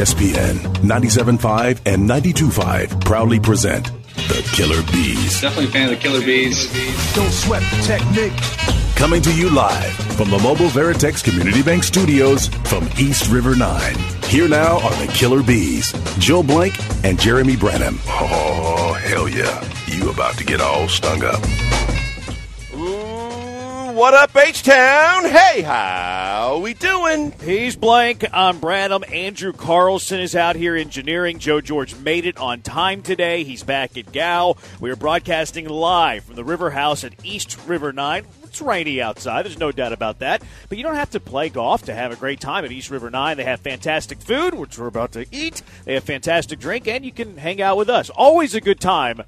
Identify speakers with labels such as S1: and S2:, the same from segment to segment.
S1: ESPN 97.5 and 92.5 proudly present the Killer Bees.
S2: Definitely a fan of the Killer Bees.
S1: Don't sweat the technique. Coming to you live from the Mobile Veritex Community Bank Studios from East River 9. Here now are the Killer Bees, Joel Blank and Jeremy Branham.
S3: Oh, hell yeah. You about to get all stung up.
S4: What up, H-Town? Hey, how we doing?
S5: He's blank. I'm Branham. Andrew Carlson is out here engineering. Joe George made it on time today. He's back at Gow. We are broadcasting live from the River House at East River 9. It's rainy outside. There's no doubt about that. But you don't have to play golf to have a great time at East River 9. They have fantastic food, which we're about to eat. They have fantastic drink, and you can hang out with us. Always a good time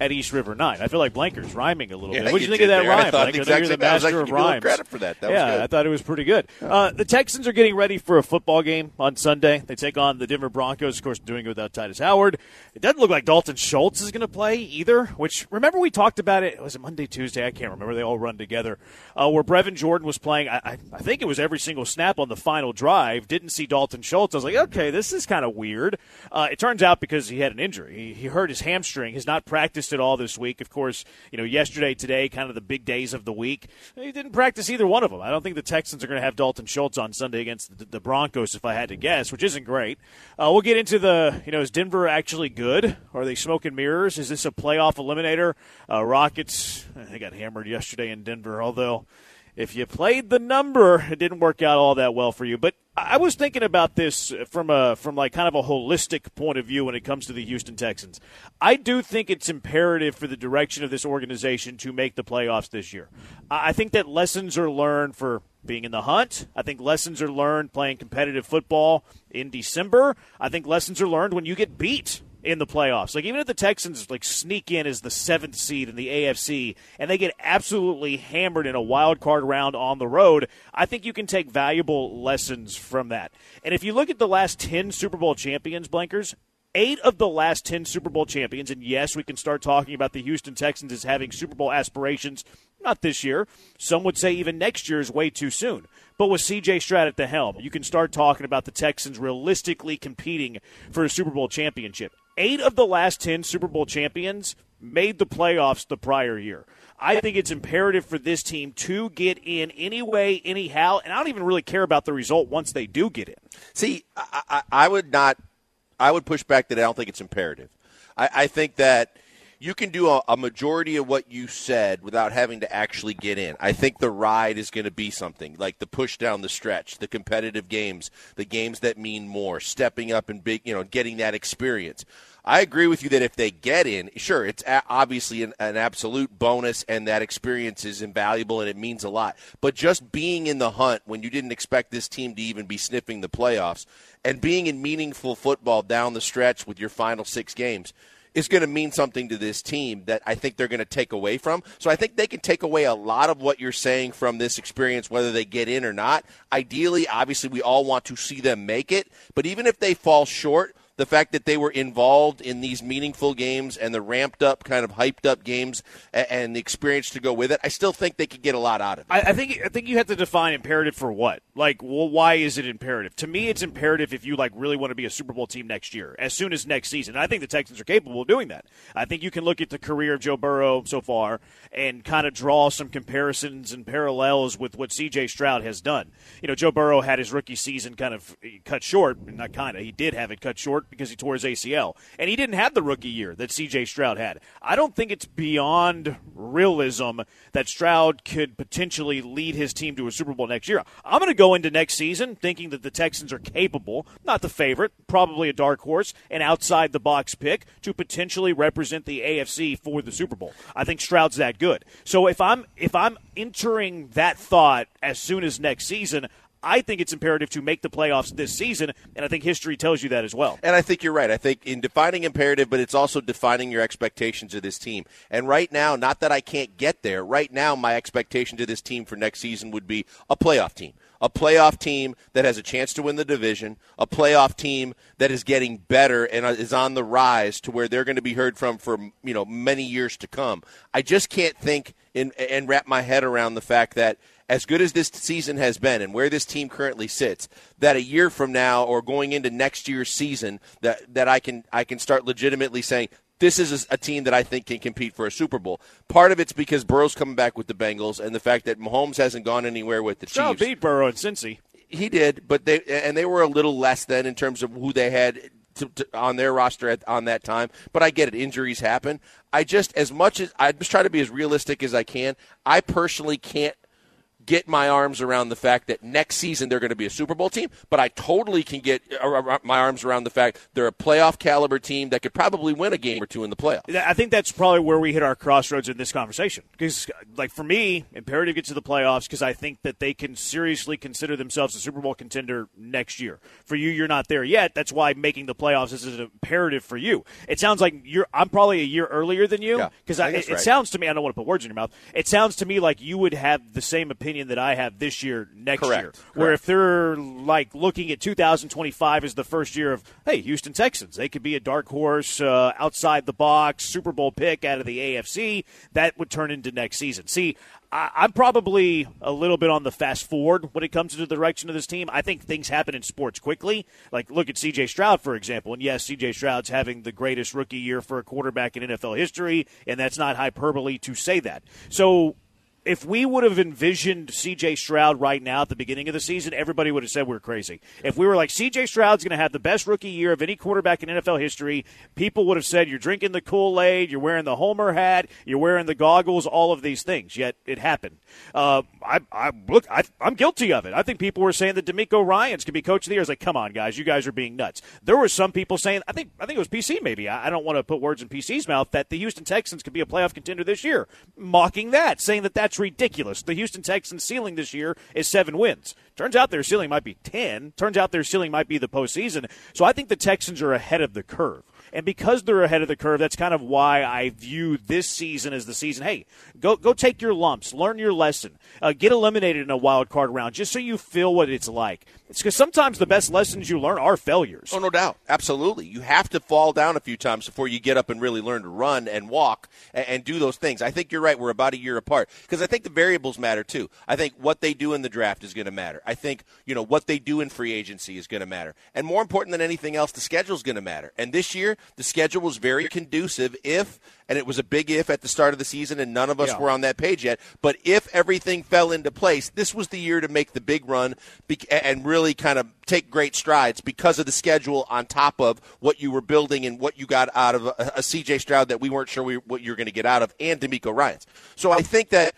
S5: at East River Nine. I feel like Blanker's rhyming a little
S4: Yeah,
S5: bit. What did you think of that
S4: there. I
S5: rhyme?
S4: thought
S5: Blanker?
S4: exactly
S5: you're the.
S4: I
S5: master
S4: like,
S5: of
S4: give you a little
S5: rhymes.
S4: credit for that. That was
S5: yeah. I thought it was pretty good. Uh, the Texans are getting ready for a football game on Sunday. They take on the Denver Broncos. Of course, doing it without Tytus Howard. It doesn't look like Dalton Schultz is going to play either. Which remember we talked about it. Was it Monday, Tuesday? I can't remember. They all run together. Uh, where Brevin Jordan was playing. I, I, I think it was every single snap on the final drive. Didn't see Dalton Schultz. I was like, okay, this is kind of weird. Uh, it turns out because he had an injury. He, he hurt his hamstring. Has not practiced at all this week. Of course, you know yesterday, today, kind of the big days of the week. He didn't practice either one of them. I don't think the Texans are going to have Dalton Schultz on Sunday against the, the Broncos, if I had to guess, which isn't great. Uh, we'll get into the, you know, is Denver actually good? Are they smoke and mirrors? Is this a playoff eliminator? Uh, Rockets, they got hammered yesterday in Denver, although if you played the number, it didn't work out all that well for you. But I was thinking about this from a from like kind of a holistic point of view when it comes to the Houston Texans. I do think it's imperative for the direction of this organization to make the playoffs this year. I I think that lessons are learned for being in the hunt. I think lessons are learned playing competitive football in December. I think lessons are learned when you get beat in the playoffs. Like even if the Texans like sneak in as the seventh seed in the AFC and they get absolutely hammered in a wild card round on the road, I think you can take valuable lessons from that. And if you look at the last ten Super Bowl champions, Blankers, eight of the last 10 Super Bowl champions, and yes, we can start talking about the Houston Texans as having Super Bowl aspirations, not this year. Some would say even next year is way too soon. But with CJ Stroud at the helm, you can start talking about the Texans realistically competing for a Super Bowl championship. Eight of the last 10 Super Bowl champions made the playoffs the prior year. I think it's imperative for this team to get in anyway, anyhow, and I don't even really care about the result once they do get in.
S4: See, I, I, I would not. I would push back that I don't think it's imperative. I, I think that you can do a, a majority of what you said without having to actually get in. I think the ride is going to be something like the push down the stretch, the competitive games, the games that mean more, stepping up and big, you know, getting that experience. I agree with you that if they get in, sure, it's a- obviously an, an absolute bonus, and that experience is invaluable and it means a lot. But just being in the hunt when you didn't expect this team to even be sniffing the playoffs, and being in meaningful football down the stretch with your final six games is going to mean something to this team that I think they're going to take away from. So I think they can take away a lot of what you're saying from this experience, whether they get in or not. Ideally, obviously, we all want to see them make it, but even if they fall short, the fact that they were involved in these meaningful games and the ramped up, kind of hyped up games and, the experience to go with it, I still think they could get a lot out of it.
S5: I think I think you have to define imperative for what. Like, well, why is it imperative? To me, it's imperative if you like really want to be a Super Bowl team next year, as soon as next season. And I think the Texans are capable of doing that. I think you can look at the career of Joe Burrow so far and kind of draw some comparisons and parallels with what C.J. Stroud has done. You know, Joe Burrow had his rookie season kind of uh, cut short, not kind of. He did have it cut short because he tore his ACL, and he didn't have the rookie year that C.J. Stroud had. I don't think it's beyond realism that Stroud could potentially lead his team to a Super Bowl next year. I'm going to go into next season thinking that the Texans are capable, not the favorite, probably a dark horse, an outside the box pick to potentially represent the AFC for the Super Bowl. I think Stroud's that good. So if I'm if I'm entering that thought as soon as next season, I think it's imperative to make the playoffs this season, and I think history tells you that as well.
S4: And I think you're right. I think in defining imperative, but it's also defining your expectations of this team. And right now, not that I can't get there, right now, my expectation to this team for next season would be a playoff team. A playoff team that has a chance to win the division, a playoff team that is getting better and is on the rise to where they're going to be heard from for you know many years to come. I just can't think in, and wrap my head around the fact that as good as this season has been and where this team currently sits, that a year from now or going into next year's season, that that I can I can start legitimately saying this is a team that I think can compete for a Super Bowl. Part of it's because Burrow's coming back with the Bengals, and the fact that Mahomes hasn't gone anywhere with the Chiefs.
S5: beat Burrow and Cincy.
S4: He did, but they and they were a little less than in terms of who they had to, to, on their roster at, on that time. But I get it; injuries happen. I just, as much as I just try to be as realistic as I can. I personally can't get my arms around the fact that next season they're going to be a Super Bowl team, but I totally can get uh, my arms around the fact they're a playoff caliber team that could probably win a game or two in the playoffs.
S5: I think that's probably where we hit our crossroads in this conversation. Because, like for me, imperative gets to the playoffs because I think that they can seriously consider themselves a Super Bowl contender next year. For you, you're not there yet. That's why making the playoffs is an imperative for you. It sounds like you're. I'm probably a year earlier than you because
S4: yeah,
S5: it,
S4: right.
S5: it sounds to me. I don't want to put words in your mouth. It sounds to me like you would have the same opinion opinion that I have this year, next
S4: Correct.
S5: year.
S4: Correct.
S5: Where if they're like looking at 2025 as the first year of, hey, Houston Texans, they could be a dark horse, uh, outside the box, Super Bowl pick out of the AFC, that would turn into next season. See, I, am probably a little bit on the fast forward when it comes to the direction of this team. I think things happen in sports quickly. Like, look at C.J. Stroud, for example. And yes, C.J. Stroud's having the greatest rookie year for a quarterback in NFL history, and that's not hyperbole to say that. So if we would have envisioned CJ Stroud right now at the beginning of the season, everybody would have said we are crazy. If we were like CJ Stroud's going to have the best rookie year of any quarterback in NFL history, people would have said you're drinking the Kool-Aid, you're wearing the Homer hat, you're wearing the goggles, all of these things. Yet it happened. Uh, I, I look, I, am guilty of it. I think people were saying that DeMeco Ryans could be coach of the year. I was like, come on, guys, you guys are being nuts. There were some people saying, I think, I think it was PC maybe. I, I don't want to put words in PC's mouth that the Houston Texans could be a playoff contender this year, mocking that, saying that that's ridiculous. The Houston Texans' ceiling this year is seven wins. Turns out their ceiling might be 10. Turns out their ceiling might be the postseason. So I think the Texans are ahead of the curve. And because they're ahead of the curve, that's kind of why I view this season as the season. Hey, go go take your lumps, learn your lesson, uh, get eliminated in a wild card round, just so you feel what it's like. It's because sometimes the best lessons you learn are failures.
S4: Oh, no doubt, absolutely. You have to fall down a few times before you get up and really learn to run and walk and, and do those things. I think you're right. We're about a year apart because I think the variables matter too. I think what they do in the draft is going to matter. I think you know what they do in free agency is going to matter, and more important than anything else, the schedule is going to matter. And this year, the schedule was very conducive if and it was a big if at the start of the season, and none of us
S5: yeah.
S4: were on that page yet. But if everything fell into place, this was the year to make the big run and really kind of take great strides because of the schedule on top of what you were building and what you got out of a, a CJ Stroud that we weren't sure we, what you were going to get out of, and DeMeco Ryans. So I think that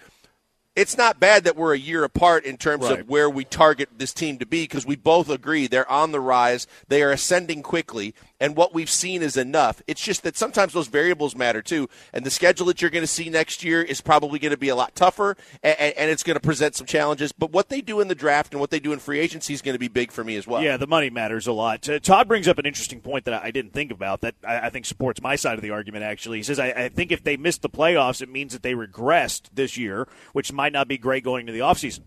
S4: it's not bad that we're a year apart in terms
S5: right.
S4: of where we target this team to be because we both agree they're on the rise. They are ascending quickly, and what we've seen is enough. It's just that sometimes those variables matter too, and the schedule that you're going to see next year is probably going to be a lot tougher, and, and it's going to present some challenges. But what they do in the draft and what they do in free agency is going to be big for me as well.
S5: Yeah, the money matters a lot. Uh, Todd brings up an interesting point that I didn't think about that I, I think supports my side of the argument, actually. He says, I, I think if they missed the playoffs, it means that they regressed this year, which might not be great going into the offseason.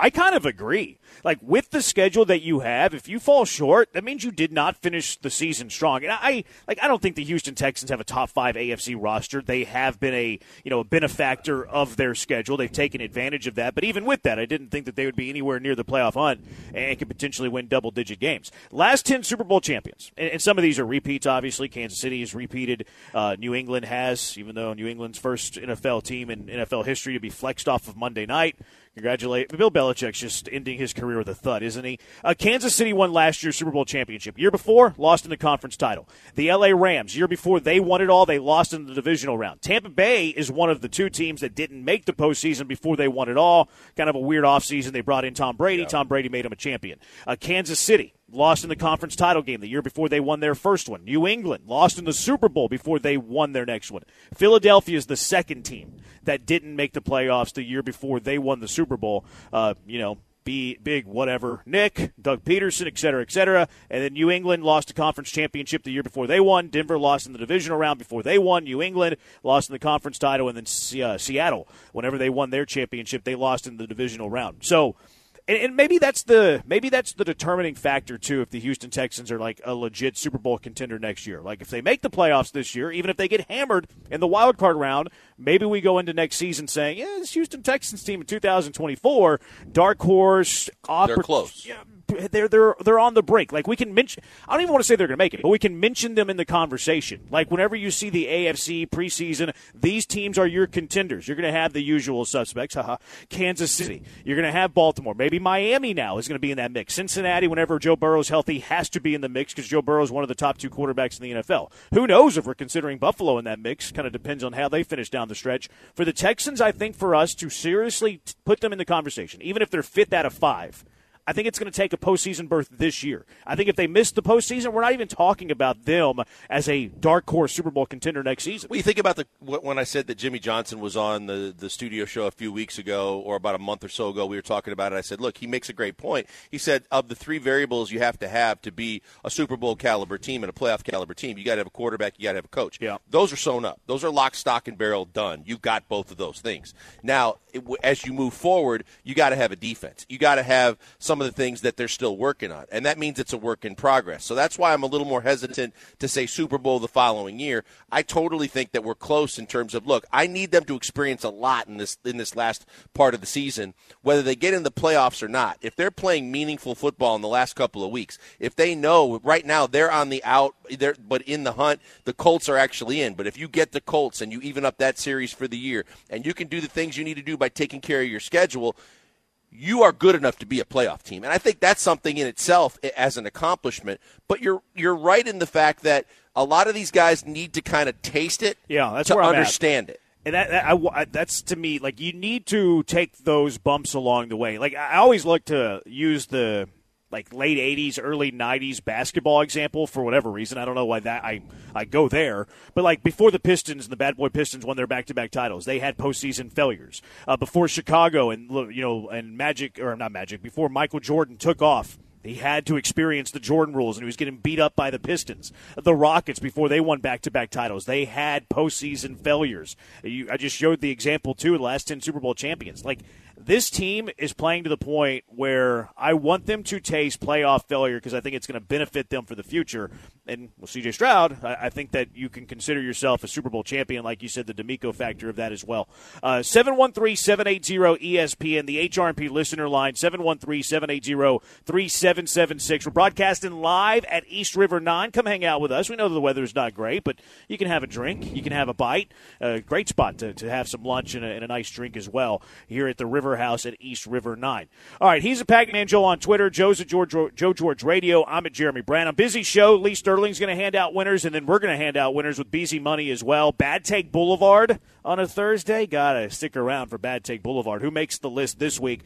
S5: I kind of agree. Like with the schedule that you have, if you fall short, that means you did not finish the season strong. And I like I don't think the Houston Texans have a top 5 AFC roster. They have been a, you know, a benefactor of their schedule. They've taken advantage of that. But even with that, I didn't think that they would be anywhere near the playoff hunt and could potentially win double digit games. Last 10 Super Bowl champions. And, and some of these are repeats obviously. Kansas City has repeated. Uh, New England has, even though New England's first NFL team in NFL history to be flexed off of Monday night. Congratulate Bill Belichick's just ending his career with a thud, isn't he? Uh, Kansas City won last year's Super Bowl championship. Year before, lost in the conference title. The LA Rams, year before they won it all, they lost in the divisional round. Tampa Bay is one of the two teams that didn't make the postseason before they won it all. Kind of a weird offseason. They brought in Tom Brady. Yeah. Tom Brady made him a champion. Uh, Kansas City, lost in the conference title game the year before they won their first one. New England lost in the Super Bowl before they won their next one. Philadelphia is the second team that didn't make the playoffs the year before they won the Super Bowl. Uh, you know, be big, whatever. Nick, Doug Pederson, et cetera, et cetera. And then New England lost a conference championship the year before they won. Denver lost in the divisional round before they won. New England lost in the conference title. And then uh, Seattle, whenever they won their championship, they lost in the divisional round. So and, and maybe that's the maybe that's the determining factor too. If the Houston Texans are like a legit Super Bowl contender next year, like if they make the playoffs this year, even if they get hammered in the wild card round, maybe we go into next season saying, yeah, this Houston Texans team in 2024, dark horse,
S4: oppor- they're close.
S5: Yeah, they're they're they're on the brink. Like we can mention, I don't even want to say they're going to make it, but we can mention them in the conversation. Like whenever you see the AFC preseason, these teams are your contenders. You're going to have the usual suspects, haha, Kansas City. You're going to have Baltimore. Maybe Miami now is going to be in that mix. Cincinnati, whenever Joe Burrow's healthy, has to be in the mix because Joe Burrow is one of the top two quarterbacks in the NFL. Who knows if we're considering Buffalo in that mix? Kind of depends on how they finish down the stretch. For the Texans, I think for us to seriously put them in the conversation, even if they're fifth out of five I think it's going to take a postseason berth this year. I think if they miss the postseason, we're not even talking about them as a dark horse Super Bowl contender next season.
S4: Well, you think about the when I said that Jimmy Johnson was on the the studio show a few weeks ago, or about a month or so ago, we were talking about it. I said, look, he makes a great point. He said of the three variables you have to have to be a Super Bowl caliber team and a playoff caliber team, you got to have a quarterback, you got to have a coach.
S5: Yeah.
S4: those are sewn up. Those are lock, stock, and barrel done. You've got both of those things. Now, as you move forward, you got to have a defense. You got to have some of the things that they're still working on. And that means it's a work in progress. So that's why I'm a little more hesitant to say Super Bowl the following year. I totally think that we're close in terms of look, I need them to experience a lot in this in this last part of the season, whether they get in the playoffs or not. If they're playing meaningful football in the last couple of weeks, if they know right now they're on the out they're, but in the hunt, the Colts are actually in. But if you get the Colts and you even up that series for the year and you can do the things you need to do by taking care of your schedule, you are good enough to be a playoff team. And I think that's something in itself as an accomplishment. But you're you're right in the fact that a lot of these guys need to kind of taste it
S5: yeah, that's
S4: to understand
S5: it. And that, that I, that's to me like you need to take those bumps along the way. Like I always like to use the like late 80s early 90s basketball example for whatever reason i don't know why that i i go there but like before the pistons and the bad boy pistons won their back-to-back titles they had postseason failures uh, before chicago and you know and magic or not magic before michael jordan took off he had to experience the Jordan rules, and he was getting beat up by the Pistons. The Rockets, before they won back to back titles, they had postseason failures. You, I just showed the example, too, the last 10 Super Bowl champions. Like, this team is playing to the point where I want them to taste playoff failure because I think it's going to benefit them for the future. And with CJ Stroud, I, I, think that you can consider yourself a Super Bowl champion, like you said, the DeMeco factor of that as well. Uh, 713 780 ESPN, the HRP listener line, 713 780 3776. We're broadcasting live at East River 9. Come hang out with us. We know the weather's not great, but you can have a drink, you can have a bite. Uh, great spot to, to have some lunch and a, and a nice drink as well here at the River House at East River 9. All right, he's a Pac-Man Joe on Twitter. Joe's at George, Joe George Radio. I'm at Jeremy Brann. A busy show. Lee Sterling's going to hand out winners, and then we're going to hand out winners with Beezy Money as well. Bad Take Boulevard on a Thursday. Got to stick around for Bad Take Boulevard. Who makes the list this week?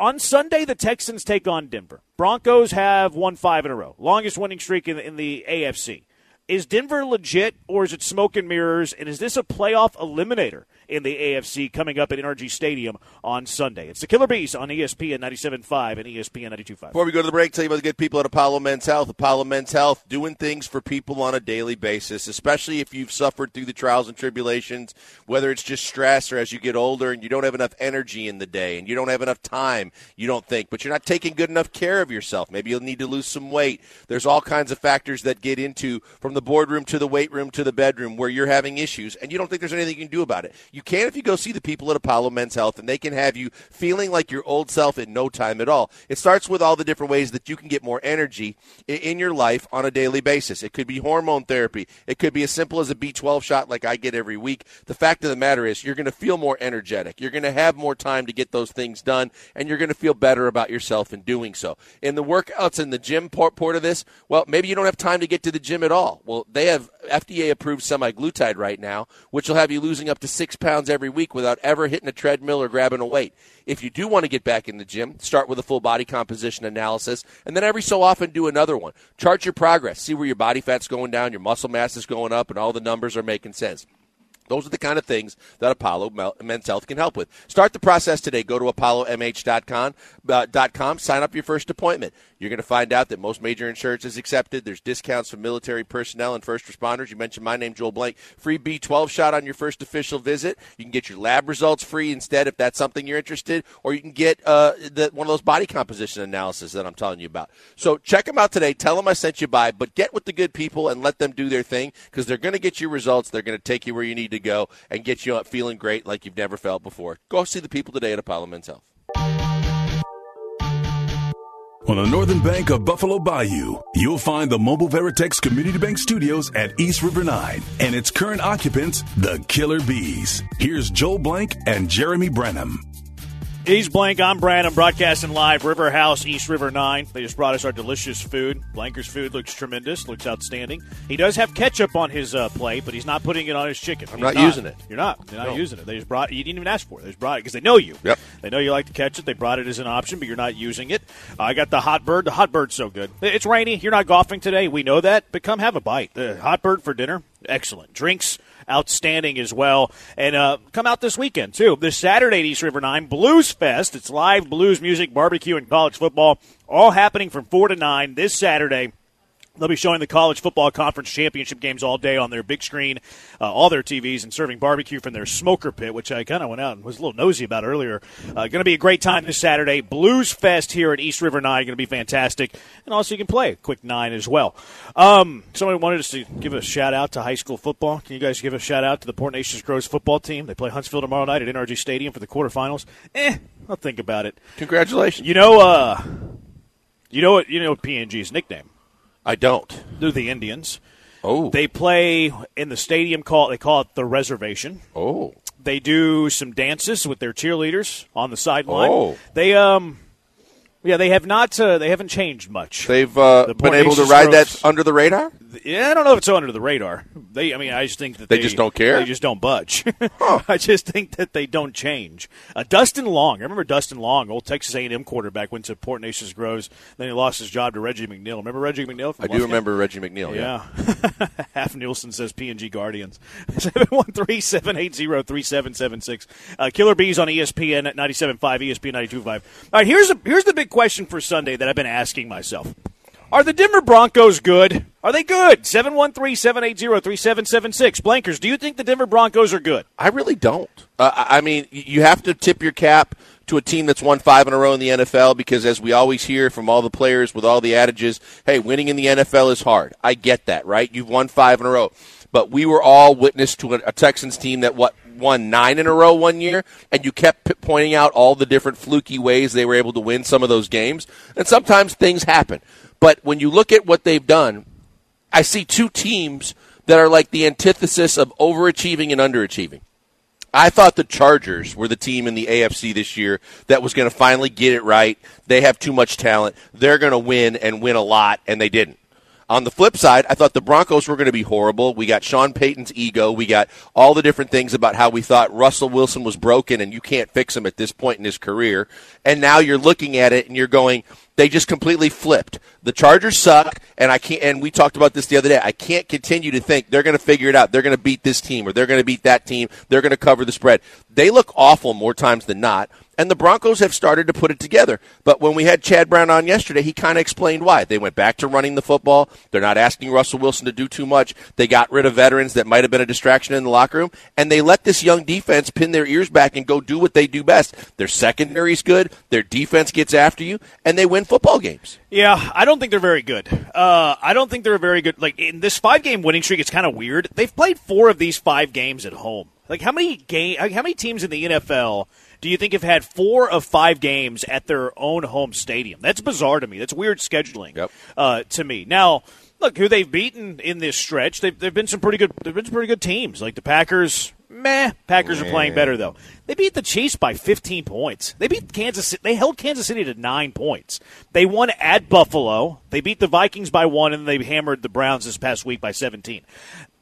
S5: On Sunday, the Texans take on Denver. Broncos have won five in a row. Longest winning streak in, in the AFC. Is Denver legit or is it smoke and mirrors? And is this a playoff eliminator? In the AFC coming up at NRG Stadium on Sunday. It's the Killer Bees on ESPN 97.5 and ESPN 92.5.
S4: Before we go to the break, tell you about the good people at Apollo Men's Health. Apollo Men's Health doing things for people on a daily basis, especially if you've suffered through the trials and tribulations, whether it's just stress or as you get older and you don't have enough energy in the day and you don't have enough time, you don't think, but you're not taking good enough care of yourself. Maybe you'll need to lose some weight. There's all kinds of factors that get into from the boardroom to the weight room to the bedroom where you're having issues and you don't think there's anything you can do about it. You can if you go see the people at Apollo Men's Health, and they can have you feeling like your old self in no time at all. It starts with all the different ways that you can get more energy in your life on a daily basis. It could be hormone therapy. It could be as simple as a B12 shot like I get every week. The fact of the matter is, you're going to feel more energetic. You're going to have more time to get those things done, and you're going to feel better about yourself in doing so. In the workouts in the gym part, part of this, well, maybe you don't have time to get to the gym at all. Well, they have FDA approved semaglutide right now, which will have you losing up to six pounds every week without ever hitting a treadmill or grabbing a weight. If you do want to get back in the gym, start with a full body composition analysis, and then every so often do another one. Chart your progress, see where your body fat's going down, your muscle mass is going up, and all the numbers are making sense. Those are the kind of things that Apollo Men's Health can help with. Start the process today. Go to apollomh.com, uh, .com, sign up your first appointment. You're going to find out that most major insurance is accepted. There's discounts for military personnel and first responders. You mentioned my name, Joel Blank. Free B12 shot on your first official visit. You can get your lab results free instead if that's something you're interested, or you can get uh, the, one of those body composition analysis that I'm telling you about. So check them out today. Tell them I sent you by, but get with the good people and let them do their thing because they're going to get you results. They're going to take you where you need to go and get you up feeling great like you've never felt before. Go see the people today at Apollo Men's Health.
S1: On the northern bank of Buffalo Bayou, you'll find the Mobile Veritex Community Bank Studios at East River 9 and its current occupants, the Killer Bees. Here's Joel Blank and Jeremy Branham.
S5: He's Blank. I'm Brad. I'm broadcasting live, River House, East River 9. They just brought us our delicious food. Blanker's food looks tremendous, looks outstanding. He does have ketchup on his uh, plate, but he's not putting it on his chicken.
S4: I'm not, not, using it.
S5: You're not. You're not no. using it. They just brought You didn't even ask for it. They just brought it because they know you.
S4: Yep.
S5: They know you like to catch it. They brought it as an option, but you're not using it. Uh, I got the hot bird. The hot bird's so good. It's rainy. You're not golfing today. We know that, but come have a bite. The hot bird for dinner, excellent. Drinks outstanding as well. And uh, come out this weekend, too. This Saturday at East River 9, Blues Fest. It's live blues music, barbecue, and college football, all happening from 4 to 9 this Saturday They'll be showing the college football conference championship games all day on their big screen, uh, all their TVs, and serving barbecue from their smoker pit, which I kind of went out and was a little nosy about earlier. Uh, going to be a great time this Saturday. Blues Fest here at East River 9 going to be fantastic. And also, you can play a quick 9 as well. Um, somebody wanted us to give a shout out to high school football. Can you guys give a shout out to the Port Neches Groves football team? They play Huntsville tomorrow night at NRG Stadium for the quarterfinals. Eh, I'll think about it.
S4: Congratulations.
S5: You know, uh, you know what? You know PNG's nickname.
S4: I don't.
S5: They're the Indians.
S4: Oh.
S5: They play in the stadium call they call it the reservation.
S4: Oh.
S5: They do some dances with their cheerleaders on the sideline.
S4: Oh.
S5: They um yeah, they have not. Uh, they haven't changed much.
S4: They've uh, the been able to ride that under the radar.
S5: Yeah, I don't know if it's under the radar. They, I mean, I just think that
S4: they,
S5: they
S4: just don't care.
S5: They just don't budge. Huh. I just think that they don't change. Uh, Dustin Long, I remember Dustin Long, old Texas A&M quarterback, went to Port Neches Groves. Then he lost his job to Reggie McNeal. Remember Reggie McNeal?
S4: I do remember Reggie McNeal.
S5: Yeah. yeah. Half Nielsen says PNG Guardians. Seven one three seven eight zero three seven seven six. Uh, Killer Bees on ESPN at ninety seven five, ESPN ninety two five. All right, here's a here's the big question for Sunday that I've been asking myself. Are the Denver Broncos good? Are they good? 713 780 3776. Blankers, do you think the Denver Broncos are good?
S4: I really don't. Uh, I mean, you have to tip your cap to a team that's won five in a row in the NFL because, as we always hear from all the players with all the adages, hey, winning in the NFL is hard. I get that, right? You've won five in a row. But we were all witness to a Texans team that, what, won nine in a row one year, and you kept pointing out all the different fluky ways they were able to win some of those games. And sometimes things happen. But when you look at what they've done, I see two teams that are like the antithesis of overachieving and underachieving. I thought the Chargers were the team in the AFC this year that was going to finally get it right. They have too much talent. They're going to win and win a lot, and they didn't. On the flip side, I thought the Broncos were going to be horrible. We got Sean Payton's ego. We got all the different things about how we thought Russell Wilson was broken and you can't fix him at this point in his career. And now you're looking at it and you're going, they just completely flipped. The Chargers suck, and I can't. And we talked about this the other day. I can't continue to think they're going to figure it out. They're going to beat this team, or they're going to beat that team. They're going to cover the spread. They look awful more times than not. And the Broncos have started to put it together. But when we had Chad Brown on yesterday, he kind of explained why. They went back to running the football. They're not asking Russell Wilson to do too much. They got rid of veterans that might have been a distraction in the locker room. And they let this young defense pin their ears back and go do what they do best. Their secondary is good. Their defense gets after you. And they win football games.
S5: Yeah, I don't think they're very good. Uh, I don't think they're very good. Like, in this five game winning streak, it's kind of weird. They've played four of these five games at home. Like, how many game, how many teams in the NFL – do you think have had four of five games at their own home stadium? That's bizarre to me. That's weird scheduling
S4: yep.
S5: uh, to me. Now, look, who they've beaten in this stretch, they've, they've been some pretty good. They've been some pretty good teams. Like the Packers, meh. Packers are playing better though. They beat the Chiefs by 15 points. They beat Kansas. City. They held Kansas City to nine points. They won at Buffalo. They beat the Vikings by one, and they hammered the Browns this past week by 17.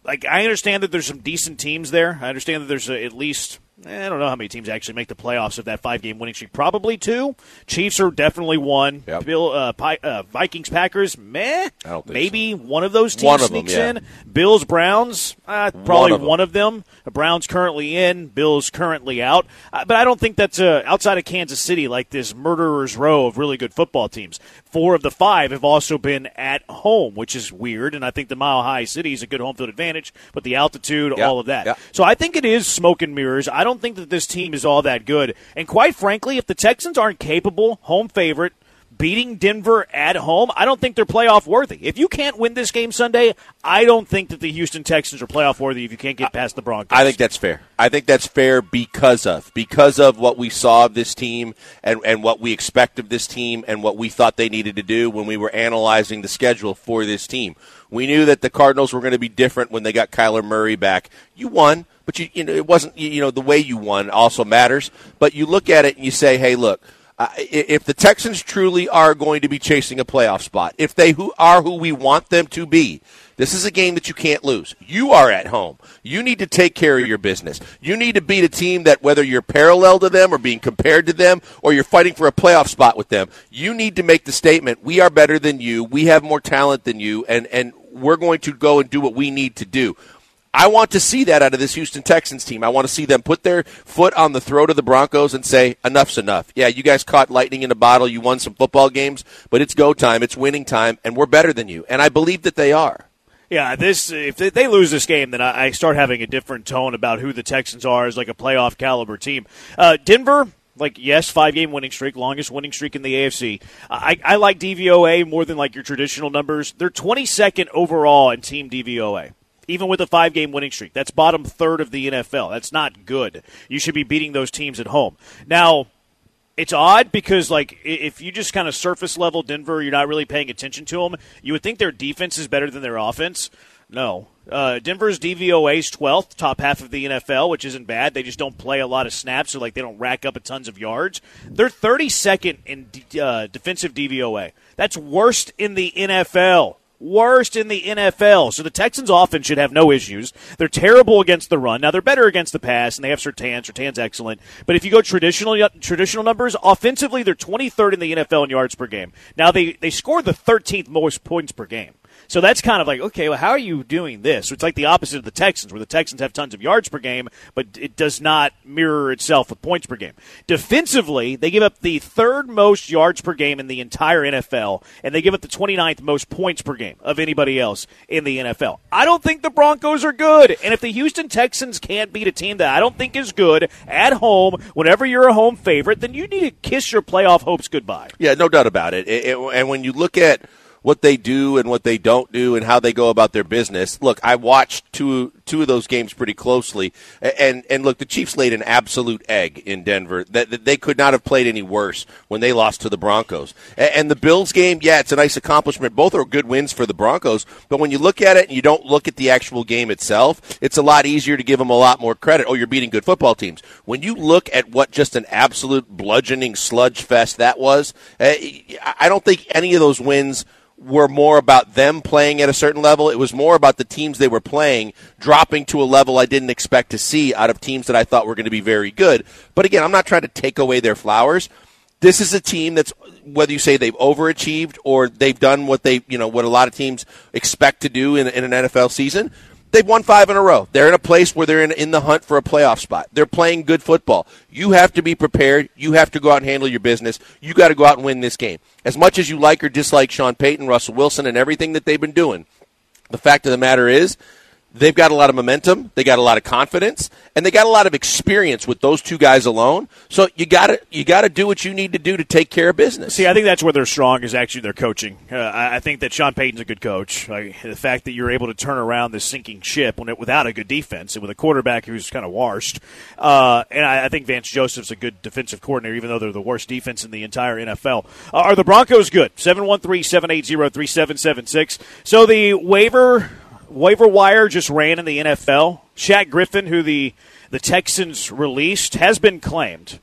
S5: Like I understand that there's some decent teams there. I understand that there's a, at least I don't know how many teams actually make the playoffs of that five game winning streak. Probably two. Chiefs are definitely one.
S4: Yep.
S5: Bill, uh, Pi- uh, Vikings, Packers, meh.
S4: I don't think
S5: Maybe one of those teams
S4: of them,
S5: sneaks
S4: yeah.
S5: in. Bills, Browns, uh, probably
S4: One of them.
S5: one of them. The Browns currently in, Bills currently out. Uh, but I don't think that's uh, outside of Kansas City, like this murderer's row of really good football teams. Four of the five have also been at home, which is weird. And I think the Mile High City is a good home field advantage, but the altitude,
S4: Yeah,
S5: all of that.
S4: yeah.
S5: So I think it is smoke and mirrors. I don't think that this team is all that good. And quite frankly, if the Texans aren't capable, home favorite, beating Denver at home, I don't think they're playoff worthy. If you can't win this game Sunday, I don't think that the Houston Texans are playoff worthy if you can't get past the Broncos.
S4: I think that's fair. I think that's fair because of because of what we saw of this team and and what we expect of this team and what we thought they needed to do when we were analyzing the schedule for this team. We knew that the Cardinals were going to be different when they got Kyler Murray back. You won, but you you know it wasn't you know the way you won also matters. But you look at it and you say, hey, look. Uh, if the Texans truly are going to be chasing a playoff spot, if they who are who we want them to be, this is a game that you can't lose. You are at home. You need to take care of your business. You need to beat a team that, whether you're parallel to them or being compared to them or you're fighting for a playoff spot with them, you need to make the statement, we are better than you, we have more talent than you, and, and we're going to go and do what we need to do. I want to see that out of this Houston Texans team. I want to see them put their foot on the throat of the Broncos and say, enough's enough. Yeah, you guys caught lightning in a bottle. You won some football games, but it's go time. It's winning time, and we're better than you. And I believe that they are.
S5: Yeah, this if they- lose this game, then I I start having a different tone about who the Texans are as like a playoff caliber team. Uh, Denver, like yes, five game winning streak, longest winning streak in the AFC. I, I like DVOA more than like your traditional numbers. They're 22nd overall in team DVOA. Even with a five game winning streak, that's bottom third of the NFL. That's not good. You should be beating those teams at home. Now, it's odd because like if you just kind of surface level Denver, you're not really paying attention to them. You would think their defense is better than their offense. No, uh, Denver's DVOA is 12th, top half of the NFL, which isn't bad. They just don't play a lot of snaps, so like they don't rack up a tons of yards. They're 32nd in D- uh, defensive DVOA. That's worst in the NFL. Worst in the NFL. So the Texans offense should have no issues. They're terrible against the run. Now they're better against the pass, and they have Surtain. Surtain's excellent. But if you go traditional traditional numbers, offensively they're 23rd in the NFL in yards per game. Now they they score the 13th most points per game. So that's kind of like, okay, well, how are you doing this? So It's like the opposite of the Texans, where the Texans have tons of yards per game, but it does not mirror itself with points per game. Defensively, they give up the third most yards per game in the entire NFL, and they give up the 29th most points per game of anybody else in the NFL. I don't think the Broncos are good, and if the Houston Texans can't beat a team that I don't think is good at home, whenever you're a home favorite, then you need to kiss your playoff hopes goodbye.
S4: Yeah, no doubt about it. It- it- and when you look at what they do and what they don't do and how they go about their business, look, I watched two two of those games pretty closely, and and look, the Chiefs laid an absolute egg in Denver. That, that they could not have played any worse when they lost to the Broncos. A- And the Bills game, yeah, it's a nice accomplishment. Both are good wins for the Broncos, but when you look at it and you don't look at the actual game itself, it's a lot easier to give them a lot more credit. Oh, you're beating good football teams. When you look at what just an absolute bludgeoning sludge fest that was, uh, I don't think any of those wins were more about them playing at a certain level. It was more about the teams they were playing dropping to a level I didn't expect to see out of teams that I thought were going to be very good. But again, I'm not trying to take away their flowers. This is a team that's whether you say they've overachieved or they've done what they you know what a lot of teams expect to do in, in an NFL season. They've won five in a row. They're in a place where they're in, in the hunt for a playoff spot. They're playing good football. You have to be prepared. You have to go out and handle your business. You got to go out and win this game. As much as you like or dislike Sean Payton, Russell Wilson, and everything that they've been doing, the fact of the matter is, they've got a lot of momentum, they got a lot of confidence, and they got a lot of experience with those two guys alone. So you got to you got to do what you need to do to take care of business.
S5: See, I think that's where they're strong is actually their coaching. Uh, I, think that Sean Payton's a good coach. Like, the fact that you're able to turn around this sinking ship it, without a good defense and with a quarterback who's kind of washed, uh, and I, I think Vance Joseph's a good defensive coordinator, even though they're the worst defense in the entire NFL. Uh, are the Broncos good? 713-780-3776. So the waiver waiver wire just ran in the NFL. Shaq Griffin, who the the Texans released, has been claimed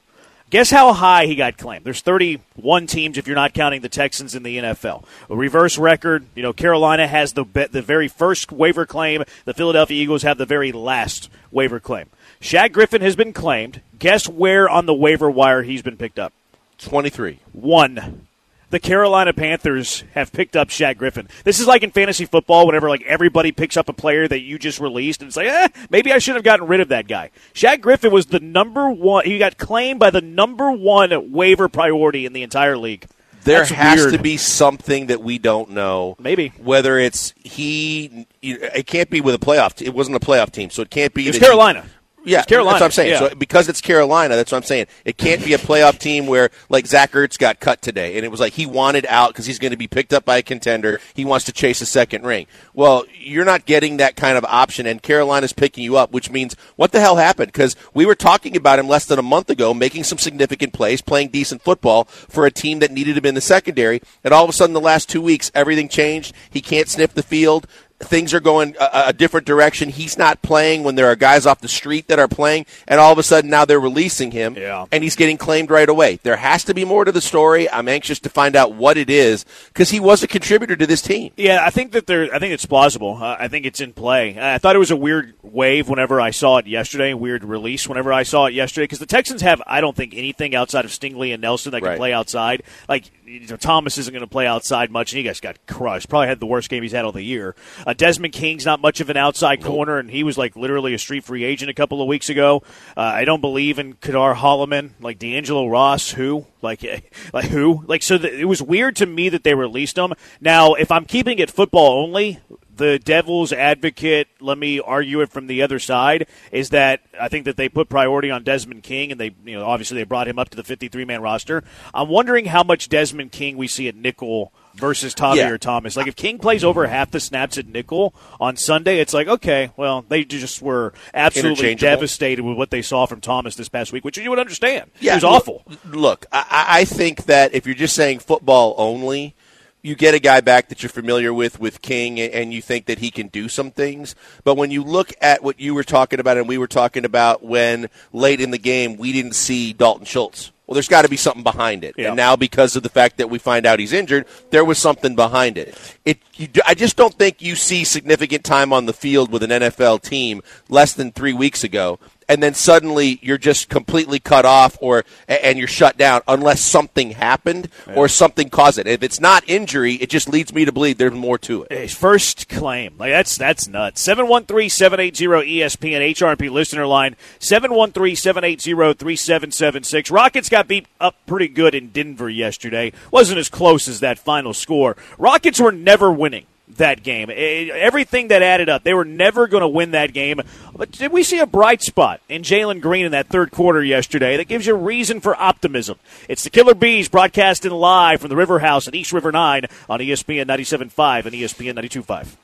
S5: Guess how high he got claimed? There's 31 teams if you're not counting the Texans in the NFL. A reverse record. You know, Carolina has the the very first waiver claim. The Philadelphia Eagles have the very last waiver claim. Shaq Griffin has been claimed. Guess where on the waiver wire he's been picked up?
S4: 23.
S5: One the Carolina Panthers have picked up Shaq Griffin. This is like in fantasy football, whenever like everybody picks up a player that you just released, and it's like, eh, maybe I should have gotten rid of that guy. Shaq Griffin was the number one. He got claimed by the number one waiver priority in the entire league.
S4: There
S5: That's
S4: has
S5: weird.
S4: to be something that we don't know.
S5: Maybe.
S4: whether it's he. It can't be with a playoff. It wasn't a playoff team, so it can't be.
S5: It's
S4: that he-
S5: Carolina.
S4: Yeah,
S5: It's Carolina.
S4: That's what I'm saying.
S5: Yeah.
S4: So because it's Carolina, that's what I'm saying. It can't be a playoff team where like Zach Ertz got cut today, and it was like he wanted out because he's going to be picked up by a contender. He wants to chase a second ring. Well, you're not getting that kind of option, and Carolina's picking you up, which means what the hell happened? Because we were talking about him less than a month ago, making some significant plays, playing decent football for a team that needed him in the secondary, and all of a sudden, the last two weeks, everything changed. He can't sniff the field things are going a, a different direction. He's not playing when there are guys off the street that are playing, and all of a sudden now they're releasing him,
S5: Yeah.
S4: and he's getting claimed right away. There has to be more to the story. I'm anxious to find out what it is because he was a contributor to this team.
S5: Yeah, I think that there. I think it's plausible. Uh, I think it's in play. I thought it was a weird wave whenever I saw it yesterday. Weird release whenever I saw it yesterday because the Texans have, I don't think anything outside of Stingley and Nelson that can
S4: Right.
S5: play outside. Like you know, Thomas isn't going to play outside much, and he just got crushed. Probably had the worst game he's had all the year. Uh, Desmond King's not much of an outside corner, and he was like literally a street free agent a couple of weeks ago. Uh, I don't believe in Kadar Holloman, like D'Angelo Ross, who like like who like so. The, it was weird to me that they released him. Now, if I'm keeping it football only, the devil's advocate, let me argue it from the other side, is that I think that they put priority on Desmond King, and they, you know, obviously they brought him up to the 53 man roster. I'm wondering how much Desmond King we see at nickel versus Tommy
S4: Yeah.
S5: or Thomas. Like if King plays over half the snaps at nickel on Sunday, it's like okay, well they just were absolutely devastated with what they saw from Thomas this past week, which you would understand.
S4: Yeah,
S5: it was
S4: look-
S5: awful.
S4: Look, I, I I think that if you're just saying football only, you get a guy back that you're familiar with with King, and- you think that he can do some things. But when you look at what you were talking about, and we were talking about when late in the game we didn't see Dalton Schultz. Well, there's got to be something behind it.
S5: Yeah.
S4: And now, because of the fact that we find out he's injured, there was something behind it. It, you, I just don't think you see significant time on the field with an NFL team less than three weeks ago, and then suddenly you're just completely cut off, or and you're shut down unless something happened or something caused it. If it's not injury, it just leads me to believe there's more to it.
S5: His first claim. Like that's that's nuts. 713-780 ESPN HRP listener line 713-780-3776. Rockets got beat up pretty good in Denver yesterday. Wasn't as close as that final score. Rockets were never winning that game. Eh, Everything that added up, they were never going to win that game. But did we see a bright spot in Jalen Green in that third quarter yesterday that gives you reason for optimism? It's the Killer Bees broadcasting live from the River House at East River 9 on ESPN 97.5 and ESPN 92.5.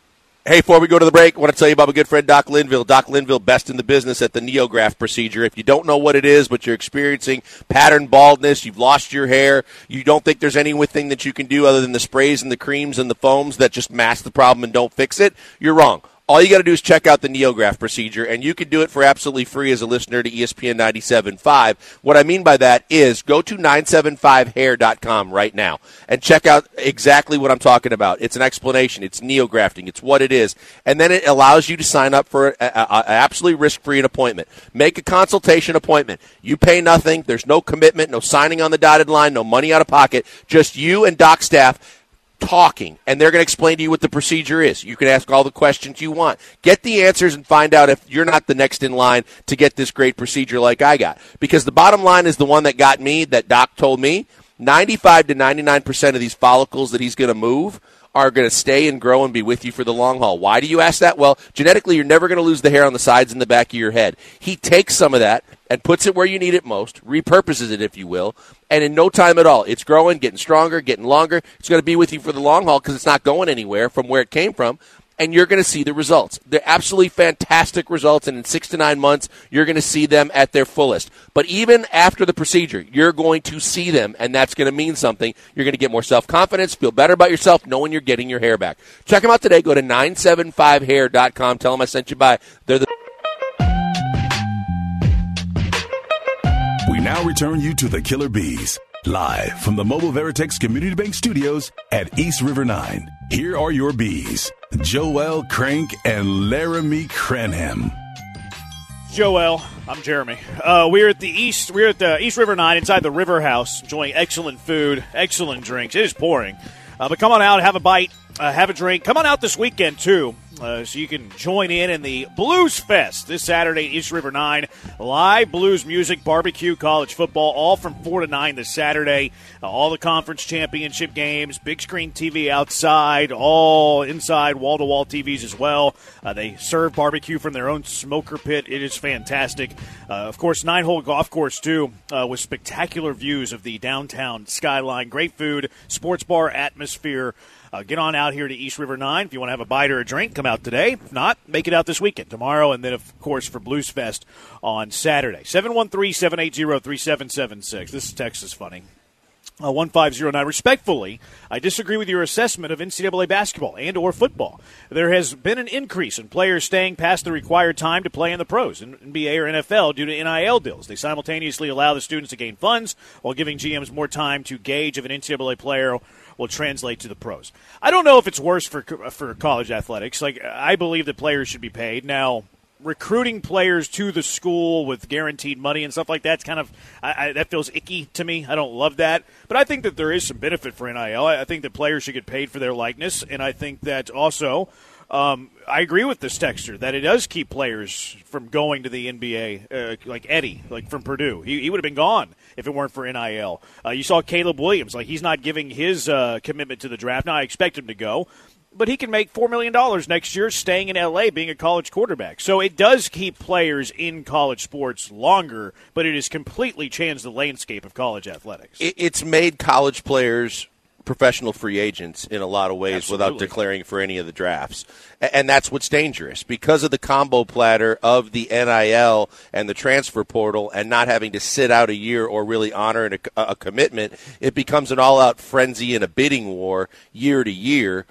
S4: Hey, before we go to the break, I want to tell you about my good friend Doc Linville. Doc Linville, best in the business at the NeoGraft procedure. If you don't know what it is, but you're experiencing pattern baldness, you've lost your hair, you don't think there's anything that you can do other than the sprays and the creams and the foams that just mask the problem and don't fix it, you're wrong. All you got to do is check out the NeoGraft procedure, and you can do it for absolutely free as a listener to ESPN 97.5. What I mean by that is go to 975hair.com right now and check out exactly what I'm talking about. It's an explanation. It's neografting. It's what it is. And then it allows you to sign up for an absolutely risk-free appointment. Make a consultation appointment. You pay nothing. There's no commitment, no signing on the dotted line, no money out of pocket. Just you and doc staff talking and they're going to explain to you what the procedure is. You can ask all the questions you want. Get the answers and find out if you're not the next in line to get this great procedure like I got. Because the bottom line is the one that got me that doc told me 95 to 99% of these follicles that he's going to move are going to stay and grow and be with you for the long haul. Why do you ask that? Well, genetically, you're never going to lose the hair on the sides and the back of your head. He takes some of that and puts it where you need it most, repurposes it, if you will, and in no time at all, it's growing, getting stronger, getting longer. It's going to be with you for the long haul because it's not going anywhere from where it came from. And you're going to see the results. They're absolutely fantastic results, and in six to nine months, you're going to see them at their fullest. But even after the procedure, you're going to see them, and that's going to mean something. You're going to get more self confidence, feel better about yourself, knowing you're getting your hair back. Check them out today. Go to 975hair.com. Tell them I sent you by. They're the
S1: now return you to the Killer Bees, live from the Mobile Veritex Community Bank Studios at East River 9. Here are your bees, Joel Crank and Laramie Cranham.
S5: Joel, I'm Jeremy. Uh, we're at the East. We're at the East River Nine inside the River House, enjoying excellent food, excellent drinks. It is pouring, uh, but come on out, have a bite, uh, have a drink. Come on out this weekend too. Uh, so you can join in in the Blues Fest this Saturday, East River 9. Live blues music, barbecue, college football, all from 4 to 9 this Saturday. Uh, all the conference championship games, big screen TV outside, all inside, wall to wall TVs as well. Uh, they serve barbecue from their own smoker pit. It is fantastic. Uh, of course, nine hole golf course, too, uh, with spectacular views of the downtown skyline. Great food, sports bar atmosphere. Uh, get on out here to East River 9 if you want to have a bite or a drink. Come out today. If not, make it out this weekend, tomorrow, and then, of course, for Blues Fest on Saturday. 713 780 3776. This text is funny. Uh, 1509 respectfully i disagree with your assessment of ncaa basketball and or football there has been an increase in players staying past the required time to play in the pros in nba or nfl due to nil deals they simultaneously allow the students to gain funds while giving gms more time to gauge if an ncaa player will translate to the pros i don't know if it's worse for for college athletics like i believe that players should be paid now recruiting players to the school with guaranteed money and stuff like that's kind of I, I, that feels icky to me. I don't love that, but I think that there is some benefit for NIL. I, I think that players should get paid for their likeness, and I think that also. Um, I agree with this texture that it does keep players from going to the NBA, uh, like Edey, like from Purdue. He, he would have been gone if it weren't for NIL. Uh, you saw Caleb Williams, like he's not giving his uh, commitment to the draft. Now I expect him to go, but he can make $4 million next year staying in LA being a college quarterback. So it does keep players in college sports longer, but it has completely changed the landscape of college athletics.
S4: It's made college players professional free agents in a lot of ways
S5: Absolutely.
S4: without declaring for any of the drafts. And that's what's dangerous because of the combo platter of the NIL and the transfer portal and not having to sit out a year or really honor a, a commitment. It becomes an all out frenzy and a bidding war year to year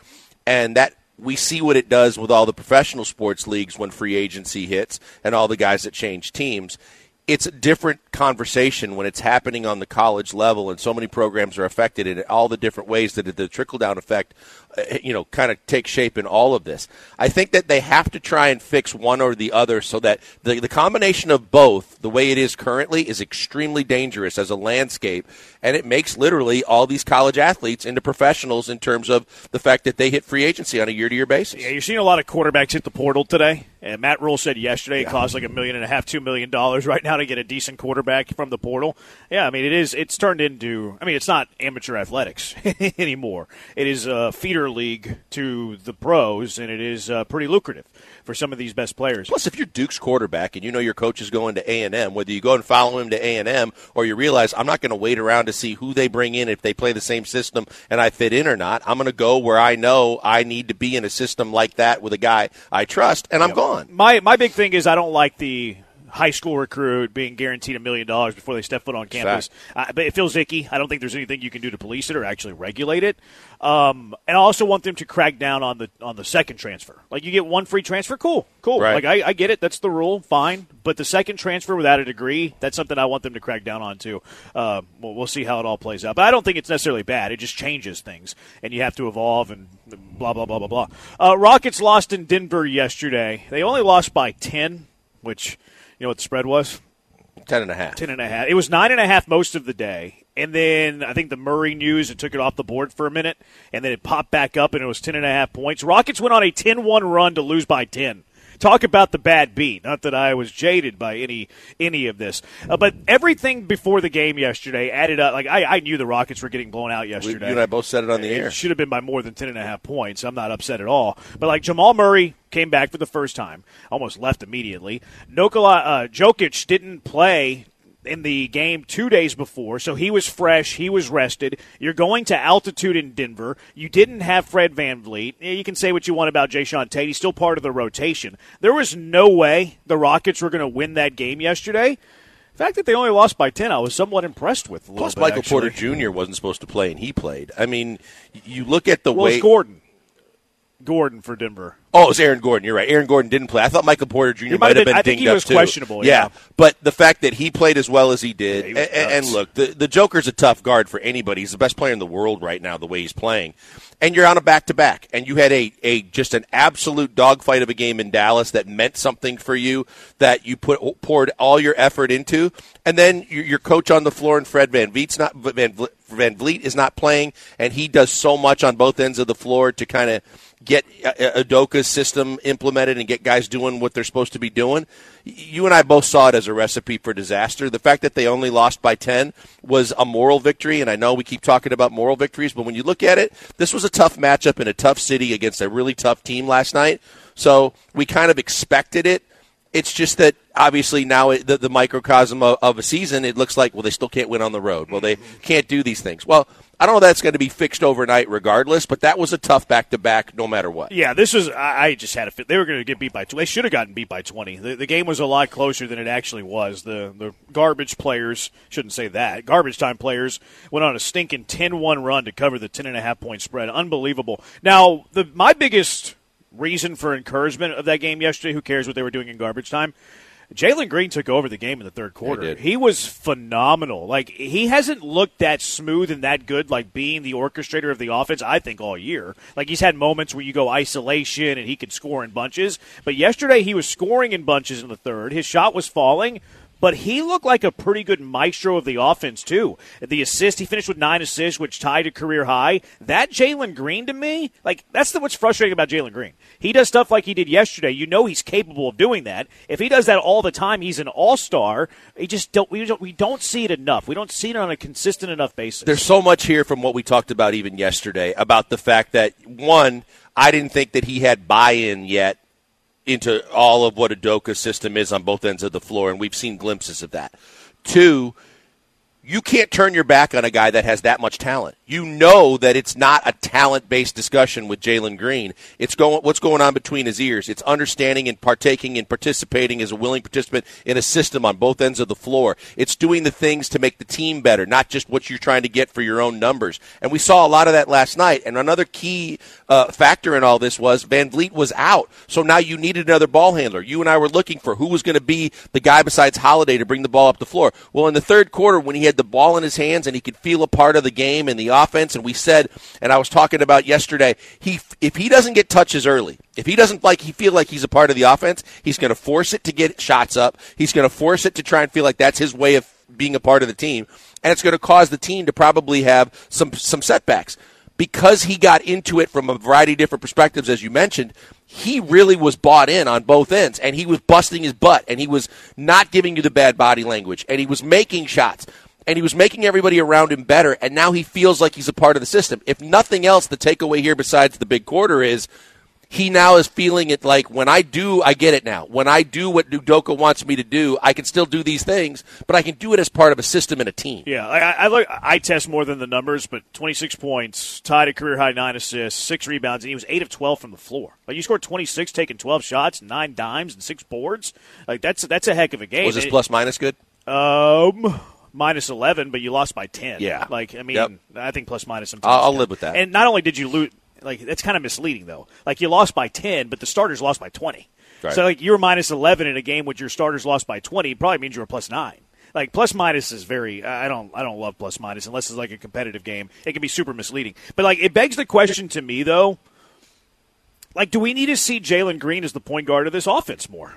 S4: and that we see what it does with all the professional sports leagues when free agency hits and all the guys that change teams. It's a different conversation when it's happening on the college level, and so many programs are affected in all the different ways that the trickle down effect, Uh, you know, kind of takes shape in all of this. I think that they have to try and fix one or the other so that the, the combination of both, the way it is currently, is extremely dangerous as a landscape, and it makes literally all these college athletes into professionals in terms of the fact that they hit free agency on a year to year basis.
S5: Yeah, you're seeing a lot of quarterbacks hit the portal today. And Matt Rhule said yesterday it costs like a million and a half, two million dollars right now to get a decent quarterback from the portal. Yeah, I mean it is. It's turned into. I mean it's not amateur athletics anymore. It is a feeder league to the pros, and it is uh, pretty lucrative for some of these best players.
S4: Plus, if you're Duke's quarterback and you know your coach is going to A and M, whether you go and follow him to A and M or you realize I'm not going to wait around to see who they bring in if they play the same system and I fit in or not, I'm going to go where I know I need to be in a system like that with a guy I trust, and I'm gone.
S5: My my big thing is I don't like the high school recruit being guaranteed a million dollars before they step foot on campus. Uh, but it feels icky. I don't think there's anything you can do to police it or actually regulate it. Um, and I also want them to crack down on the on the second transfer. Like you get one free transfer, cool, cool.
S4: Right.
S5: Like I, I get it. That's the rule, fine. But the second transfer without a degree, that's something I want them to crack down on too. Uh, well, we'll see how it all plays out. But I don't think it's necessarily bad. It just changes things, and you have to evolve and blah blah blah blah blah. Uh, Rockets lost in Denver yesterday. They only lost by ten, which you know what the spread was?
S4: Ten and a half.
S5: Ten and a half. It was nine and a half most of the day. And then I think the Murray news, it took it off the board for a minute, and then it popped back up, and it was ten and a half points. Rockets went on a 10-1 run to lose by 10. Talk about the bad beat. Not that I was jaded by any any of this, uh, but everything before the game yesterday added up. Like I, I knew the Rockets were getting blown out
S4: We, you
S5: yesterday.
S4: and I both said it on the
S5: It
S4: air.
S5: should have been by more than 10 and a half points. I'm not upset at all. But like Jamal Murray came back for the first time, almost left immediately. Nikola uh, Jokic didn't play in the game two days before, so he was fresh, he was rested. You're going to altitude in Denver. You didn't have Fred VanVleet. You can say what you want about Jae'Sean Tate. He's still part of the rotation. There was no way the Rockets were going to win that game yesterday. The fact that they only lost by 10, I was somewhat impressed with.
S4: Plus,
S5: bit,
S4: Michael
S5: actually.
S4: Porter Jr. wasn't supposed to play, and he played. I mean, you look at the
S5: Well,
S4: way.
S5: Gordon. Gordon for Denver.
S4: Oh, it was Aaron Gordon. You're right. Aaron Gordon didn't play. I thought Michael Porter Jr.
S5: might
S4: might
S5: have been-
S4: been
S5: I think he was questionable, yeah.
S4: but the fact that he played as well as he did,
S5: he
S4: and, and look, the the Joker's a tough guard for anybody. He's the best player in the world right now. The way he's playing, and you're on a back to back, and you had a a just an absolute dogfight of a game in Dallas that meant something for you that you put poured all your effort into, and then your, coach on the floor and Fred VanVleet's not Van VanVleet is not playing, and he does so much on both ends of the floor to kind of get uh, Udoka's system implemented and get guys doing what they're supposed to be doing. You and I both saw it as a recipe for disaster. The fact that they only lost by 10 was a moral victory, and I know we keep talking about moral victories, but when you look at it, this was a tough matchup in a tough city against a really tough team last night. So we kind of expected it. It's just that obviously now it, the, the microcosm of, of a season, it looks like, well, they still can't win on the road. Well, they mm-hmm. can't do these things. Well, I don't know that's going to be fixed overnight regardless, but that was a tough back to back no matter what.
S5: Yeah, this was. I I just had a fit. They were going to get beat by. They should have gotten beat by twenty. The, the game was a lot closer than it actually was. The the garbage players shouldn't say that. Garbage time players went on a stinking 10-1 run to cover the ten and a half point spread. Unbelievable. Now, the my biggest reason for encouragement of that game yesterday. Who cares what they were doing in garbage time? Jalen Green took over the game in the third quarter.
S4: did.
S5: He was phenomenal. Like he hasn't looked that smooth and that good, like being the orchestrator of the offense. I think all year. Like he's had moments where you go isolation and he could score in bunches. But yesterday he was scoring in bunches in the third. His shot was falling. But he looked like a pretty good maestro of the offense too. The assist, he finished with nine assists, which tied a career high. That Jalen Green to me, like that's the, what's frustrating about Jalen Green. He does stuff like he did yesterday. You know he's capable of doing that. If he does that all the time, he's an all star. He just don't we don't we don't see it enough. We don't see it on a consistent enough basis.
S4: There's so much here from what we talked about even yesterday about the fact that one, I didn't think that he had buy-in yet into all of what a Udoka's system is on both ends of the floor, and we've seen glimpses of that. Two, you can't turn your back on a guy that has that much talent. You know that it's not a talent-based discussion with Jalen Green. It's going what's going on between his ears. It's understanding and partaking and participating as a willing participant in a system on both ends of the floor. It's doing the things to make the team better, not just what you're trying to get for your own numbers. And we saw a lot of that last night. And another key uh, factor in all this was VanVleet was out, so now you needed another ball handler. You and I were looking for who was going to be the guy besides Holiday to bring the ball up the floor. Well, in the third quarter, when he had the ball in his hands and he could feel a part of the game and the offense, and we said, and I was talking about yesterday, he if he doesn't get touches early, if he doesn't like he feel like he's a part of the offense, he's going to force it to get shots up. He's going to force it to try and feel like that's his way of being a part of the team, and it's going to cause the team to probably have some some setbacks. Because he got into it from a variety of different perspectives, as you mentioned, he really was bought in on both ends, and he was busting his butt, and he was not giving you the bad body language, and he was making shots, and he was making everybody around him better, and now he feels like he's a part of the system. If nothing else, the takeaway here, besides the big quarter, is he now is feeling it like when I do, I get it now. When I do what Udoka wants me to do, I can still do these things, but I can do it as part of a system and a team.
S5: Yeah, I, I look. I test more than the numbers, but 26 points, tied a career high nine assists, six rebounds, and he was eight of 12 from the floor. Like you scored 26, taking 12 shots, nine dimes, and six boards. Like that's that's a heck of a game.
S4: Was this plus minus good?
S5: Um, minus 11, but you lost by 10.
S4: Yeah.
S5: Like, I mean,
S4: Yep.
S5: I think plus minus sometimes.
S4: I'll- I'll live with that.
S5: And not only did you lose, like, that's kind of misleading, though. Like, you lost by 10, but the starters lost by 20.
S4: Right.
S5: So, like, you were minus 11 in a game with your starters lost by 20. Probably means you were plus 9. Like plus minus is very I don't I don't love plus minus unless it's like a competitive game. It can be super misleading. But like it begs the question to me though, like do we need to see Jalen Green as the point guard of this offense more?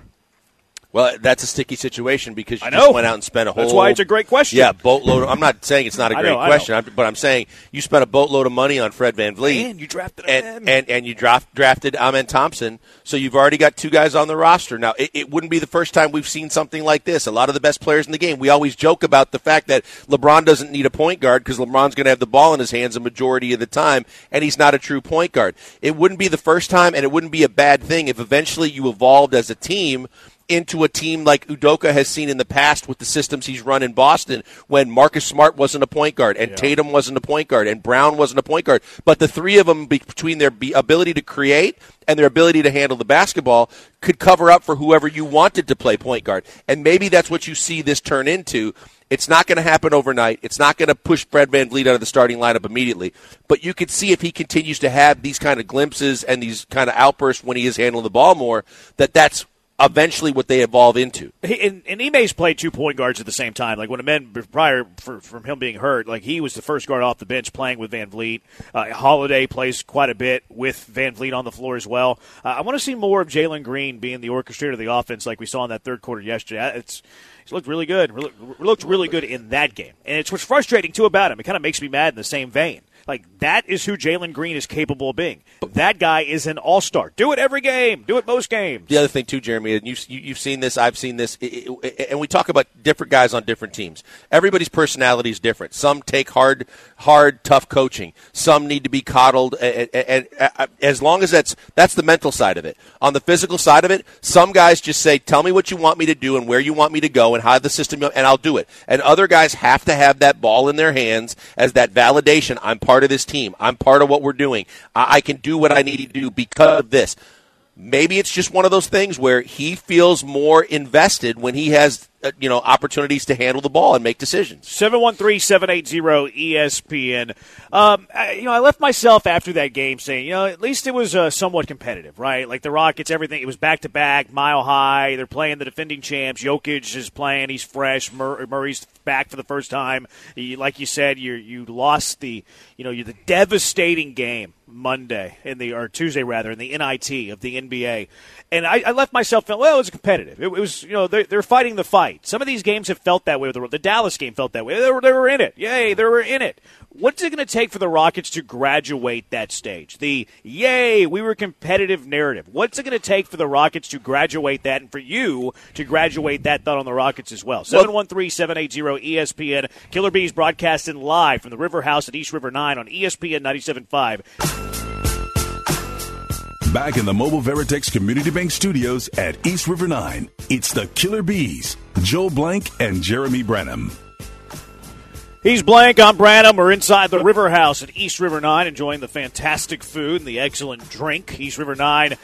S4: Well, that's a sticky situation because you
S5: I
S4: just
S5: know.
S4: went out and spent a whole. Lot.
S5: That's why it's a great question.
S4: Yeah, boatload. I'm not saying it's not a great
S5: know,
S4: question. I'm- but I'm saying you spent a boatload of money on Fred VanVleet.
S5: And you drafted
S4: and,
S5: him.
S4: and and you draft, drafted Amen Thompson, so you've already got two guys on the roster. Now, it, it wouldn't be the first time we've seen something like this. A lot of the best players in the game. We always joke about the fact that LeBron doesn't need a point guard because LeBron's going to have the ball in his hands a majority of the time, and he's not a true point guard. It wouldn't be the first time, and it wouldn't be a bad thing if eventually you evolved as a team into a team like Udoka has seen in the past with the systems he's run in Boston when Marcus Smart wasn't a point guard and Tatum wasn't a point guard and Brown wasn't a point guard. But the three of them, between their ability to create and their ability to handle the basketball, could cover up for whoever you wanted to play point guard. And maybe that's what you see this turn into It's not going to happen overnight. It's not going to push Fred VanVleet out of the starting lineup immediately. But you could see if he continues to have these kind of glimpses and these kind of outbursts when he is handling the ball more, that that's eventually what they evolve into.
S5: He, and, and Ime's played two point guards at the same time. Like when Amen prior for, from him being hurt, like he was the first guard off the bench playing with VanVleet. Uh, Holiday plays quite a bit with VanVleet on the floor as well. Uh, I want to see more of Jalen Green being the orchestrator of the offense, like we saw in that third quarter yesterday. Uh, it's he looked really good. Looked really good in that game, and it's what's frustrating too about him. It kind of makes me mad in the same vein. Like that is who Jalen Green is capable of being. That guy is an all star. Do it every game. Do it most games.
S4: The other thing too, Jeremy, and you've you've seen this, I've seen this, and we talk about different guys on different teams. Everybody's personality is different. Some take hard, hard, tough coaching. Some need to be coddled, and as long as that's that's the mental side of it. On the physical side of it, some guys just say, "Tell me what you want me to do and where you want me to go and how the system, and I'll do it." And other guys have to have that ball in their hands as that validation. I'm part part of this team. I'm part of what we're doing. I, I can do what I need to do because of this. Maybe it's just one of those things where he feels more invested when he has uh, you know opportunities to handle the ball and make decisions.
S5: 713-780-ESPN. Um, I, you know, I left myself after that game saying, you know, at least it was uh, somewhat competitive, right? Like the Rockets, everything it was back to back, mile high. They're playing the defending champs. Jokic is playing; he's fresh. Mur- Murray's back for the first time. He, like you said, you you lost the you know you're the devastating game Monday in the or Tuesday rather in the NIT of the NBA, and I, I left myself feeling well. It was competitive. It, it was you know they're, they're fighting the fight. Some of these games have felt that way. The, the Dallas game felt that way. They were, they were in it. Yay, they were in it. What's it going to take for the Rockets to graduate that stage? The yay, we were competitive narrative. What's it going to take for the Rockets to graduate that and for you to graduate that thought on the Rockets as well? 713 780 ESPN. Killer Bees broadcasting live from the River House at East River 9 on ESPN 97.5.
S1: Back in the Mobile Veritex Community Bank Studios at East River 9, it's the Killer Bees, Joel Blank and Jeremy Branham.
S5: He's Blank. I'm Branham. We're inside the River House at East River 9 enjoying the fantastic food and the excellent drink. East River 9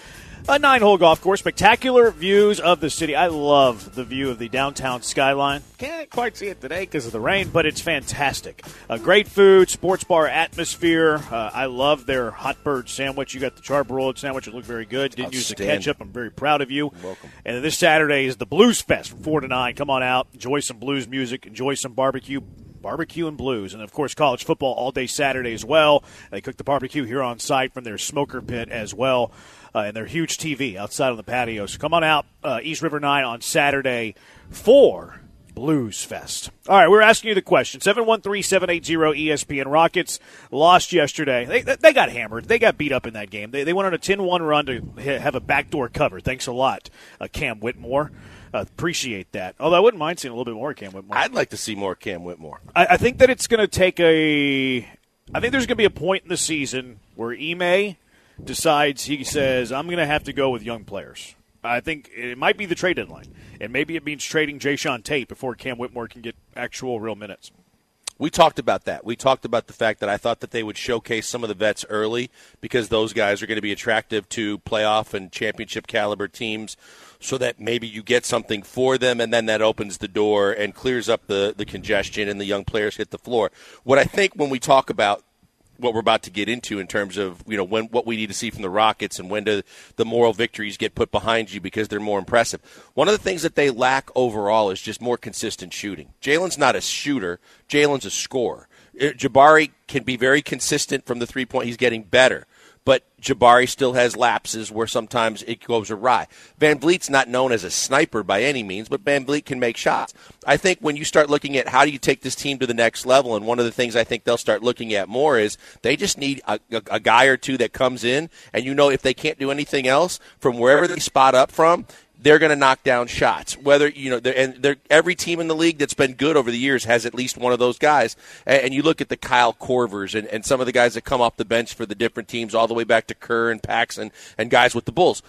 S5: a nine hole golf course, spectacular views of the city. I love the view of the downtown skyline. Can't quite see it today because of the rain, but it's fantastic. Uh, great food, sports bar atmosphere. Uh, I love their hot bird sandwich. You got the charbroiled sandwich. It looked very good. Didn't use the ketchup. I'm very proud of you.
S4: welcome.
S5: And this Saturday is the Blues Fest from 4 to 9. Come on out. Enjoy some blues music. Enjoy some barbecue barbecue and blues, and of course college football all day Saturday as well. They cook the barbecue here on site from their smoker pit as well and their huge TV outside on the patio. So come on out, uh, East River 9 on Saturday for Blues Fest. All right, we're asking you the question. 713-780-ESPN. Rockets lost yesterday. They, they got hammered. They got beat up in that game. They, they went on a 10-1 run to have a backdoor cover. Thanks a lot, uh, Cam Whitmore. Uh, appreciate that. Although I wouldn't mind seeing a little bit more Cam Whitmore.
S4: I'd like to see more Cam Whitmore.
S5: I, I think that it's going to take a. I think there's going to be a point in the season where Ime decides he says, I'm going to have to go with young players. I think it might be the trade deadline. And maybe it means trading Jae'Sean Tate before Cam Whitmore can get actual real minutes.
S4: We talked about that. We talked about the fact that I thought that they would showcase some of the vets early because those guys are going to be attractive to playoff and championship caliber teams so that maybe you get something for them and then that opens the door and clears up the, the congestion and the young players hit the floor. What I think when we talk about what we're about to get into in terms of you know when what we need to see from the Rockets and when do the moral victories get put behind you because they're more impressive. One of the things that they lack overall is just more consistent shooting. Jalen's not a shooter. Jalen's a scorer. Uh, Jabari can be very consistent from the three point. He's getting better Jabari still has lapses where sometimes it goes awry. VanVleet's not known as a sniper by any means, but VanVleet can make shots. I think when you start looking at how do you take this team to the next level, and one of the things I think they'll start looking at more is they just need a, a, a guy or two that comes in, and you know if they can't do anything else from wherever they spot up from, they're going to knock down shots. Whether you know, they're, and they're, every team in the league that's been good over the years has at least one of those guys. And, and you look at the Kyle Korvers and, and some of the guys that come off the bench for the different teams, all the way back to Kerr and Paxson and guys with the Bulls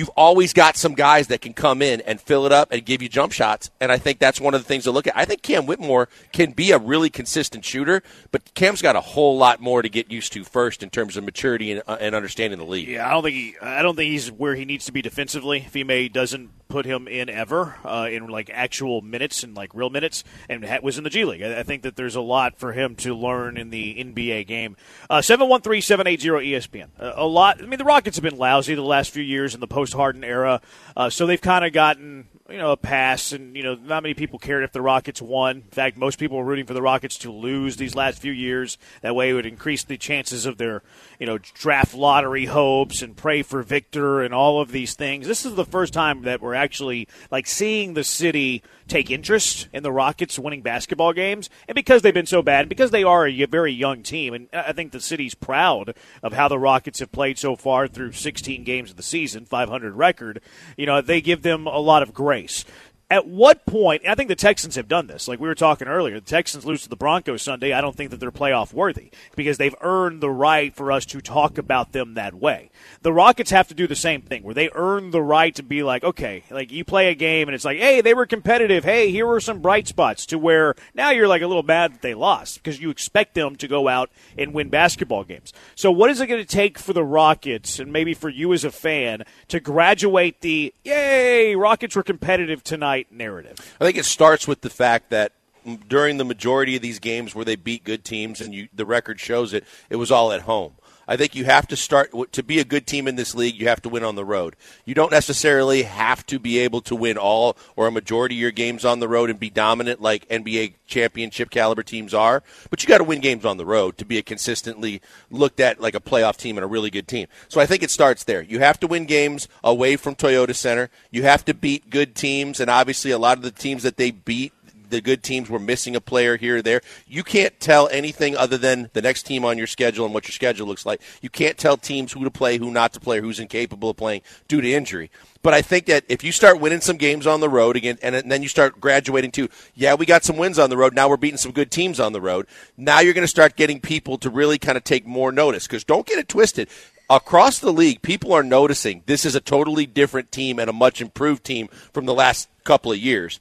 S4: you've always got some guys that can come in and fill it up and give you jump shots. And I think that's one of the things to look at. I think Cam Whitmore can be a really consistent shooter, but Cam's got a whole lot more to get used to first in terms of maturity and, uh, and understanding the league.
S5: Yeah, I don't think he, I don't think he's where he needs to be defensively. If he may doesn't put him in ever uh, in like actual minutes and like real minutes, and was in the G League. I, I, think that there's a lot for him to learn in the NBA game. Uh, seven one three seven eight zero ESPN. A lot. I mean, the Rockets have been lousy the last few years in the post Harden era, uh, so they've kind of gotten you know, a pass, and you know, not many people cared if the Rockets won. In fact, most people were rooting for the Rockets to lose these last few years. That way, it would increase the chances of their, you know, draft lottery hopes and pray for Victor and all of these things. This is the first time that we're actually like seeing the city take interest in the Rockets winning basketball games. And because they've been so bad, because they are a very young team, and I think the city's proud of how the Rockets have played so far through 16 games of the season, 500 record, you know, they give them a lot of grace at what point, I think the Texans have done this. Like we were talking earlier, the Texans lose to the Broncos Sunday. I don't think that they're playoff worthy because they've earned the right for us to talk about them that way. The Rockets have to do the same thing where they earn the right to be like, okay, like you play a game and it's like, hey, they were competitive. Hey, here were some bright spots to where now you're like a little mad that they lost because you expect them to go out and win basketball games. So what is it going to take for the Rockets and maybe for you as a fan to graduate the, yay, Rockets were competitive tonight narrative?
S4: I think it starts with the fact that during the majority of these games where they beat good teams, and you, the record shows it, it was all at home. I think you have to start to be a good team in this league. You have to win on the road. You don't necessarily have to be able to win all or a majority of your games on the road and be dominant like NBA championship caliber teams are. But you got to win games on the road to be a consistently looked at like a playoff team and a really good team. So I think it starts there. You have to win games away from Toyota Center. You have to beat good teams, and obviously a lot of the teams that they beat the good teams were missing a player here or there. You can't tell anything other than the next team on your schedule and what your schedule looks like. You can't tell teams who to play, who not to play, who's incapable of playing due to injury. But I think that if you start winning some games on the road again, and then you start graduating to, yeah, we got some wins on the road. Now we're beating some good teams on the road. Now you're going to start getting people to really kind of take more notice. Because don't get it twisted across the league, people are noticing this is a totally different team and a much improved team from the last couple of years.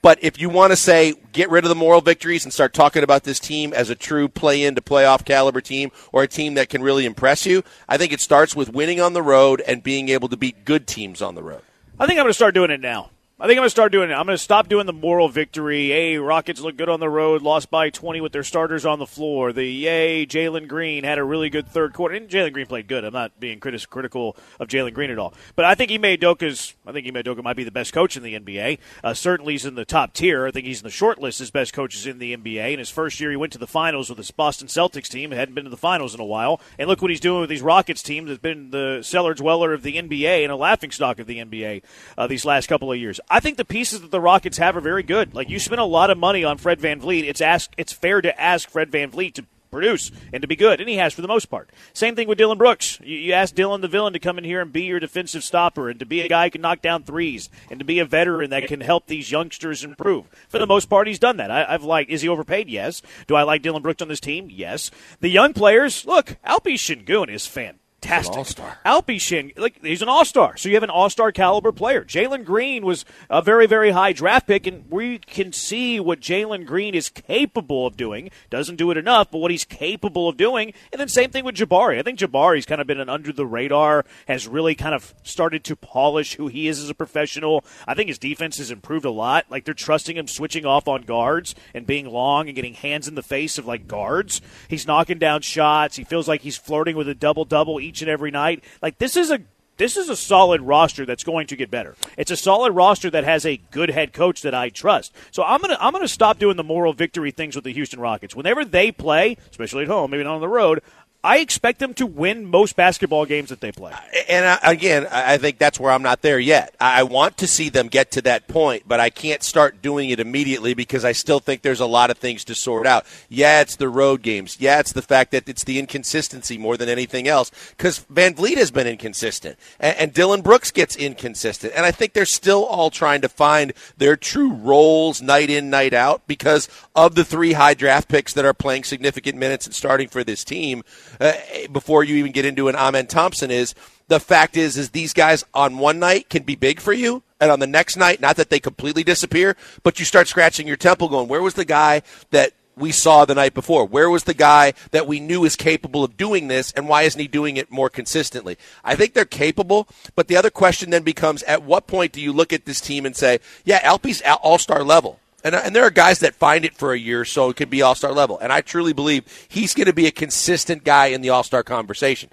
S4: But if you want to say get rid of the moral victories and start talking about this team as a true play in to playoff caliber team or a team that can really impress you, I think it starts with winning on the road and being able to beat good teams on the road.
S5: I think I'm going to start doing it now. I think I'm going to start doing it. I'm going to stop doing the moral victory. Hey, Rockets look good on the road, lost by 20 with their starters on the floor. The yay, Jalen Green had a really good third quarter. And Jalen Green played good. I'm not being critis- critical of Jalen Green at all. But I think Ime Udoka's, I think Ime Udoka might be the best coach in the NBA. Uh, certainly he's in the top tier. I think he's in the short list as best coaches in the NBA. In his first year, he went to the finals with his Boston Celtics team. Hadn't been to the finals in a while. And look what he's doing with these Rockets team that's been the cellar dweller of the NBA and a laughingstock of the NBA uh, these last couple of years. I think the pieces that the Rockets have are very good. Like you spend a lot of money on Fred VanVleet. It's ask it's fair to ask Fred VanVleet to produce and to be good, and he has for the most part. Same thing with Dillon Brooks. You, you ask Dillon the villain to come in here and be your defensive stopper, and to be a guy who can knock down threes, and to be a veteran that can help these youngsters improve. For the most part, he's done that. I, have liked. Is he overpaid? Yes. Do I like Dillon Brooks on this team? Yes. The young players. Look, Alpi Sengun is fantastic fantastic.
S4: All-star.
S5: Alpi Shin, like he's an all-star. So you have an all-star caliber player. Jalen Green was a very, very high draft pick, and we can see what Jalen Green is capable of doing. Doesn't do it enough, but what he's capable of doing. And then same thing with Jabari. I think Jabari's kind of been an under the radar, has really kind of started to polish who he is as a professional. I think his defense has improved a lot. Like they're trusting him switching off on guards and being long and getting hands in the face of like guards. He's knocking down shots. He feels like he's flirting with a double double each and every night. Like this is a this is a solid roster that's going to get better. It's a solid roster that has a good head coach that I trust. So I'm gonna I'm gonna stop doing the moral victory things with the Houston Rockets. Whenever they play, especially at home, maybe not on the road, I expect them to win most basketball games that they play.
S4: And I, again, I think that's where I'm not there yet. I want to see them get to that point, but I can't start doing it immediately because I still think there's a lot of things to sort out. Yeah, it's the road games. Yeah, it's the fact that it's the inconsistency more than anything else because VanVleet has been inconsistent and, and Dillon Brooks gets inconsistent. And I think they're still all trying to find their true roles night in, night out because of the three high draft picks that are playing significant minutes and starting for this team uh, before you even get into an Amen Thompson is the fact is is these guys on one night can be big for you and on the next night not that they completely disappear but you start scratching your temple going where was the guy that we saw the night before? Where was the guy that we knew is capable of doing this, and why isn't he doing it more consistently? I think they're capable, but the other question then becomes at what point do you look at this team and say, yeah, Alpe's all star level? And, and there are guys that find it for a year, so it could be all star level. And I truly believe he's going to be a consistent guy in the all star conversation.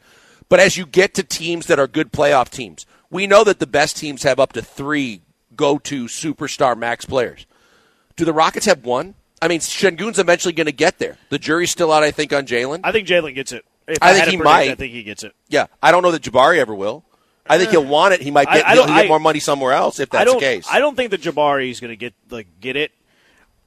S4: But as you get to teams that are good playoff teams, we know that the best teams have up to three go to superstar max players. Do the Rockets have one? I mean, Sengun's eventually going to get there. The jury's still out, I think, on Jalen.
S5: I think Jalen gets it.
S4: I, I think he predict, might.
S5: I think he gets it.
S4: Yeah, I don't know that Jabari ever will. I think he'll want it. He might get, I, I he'll get more money somewhere else if that's the case.
S5: I don't think that Jabari is going to get like get it.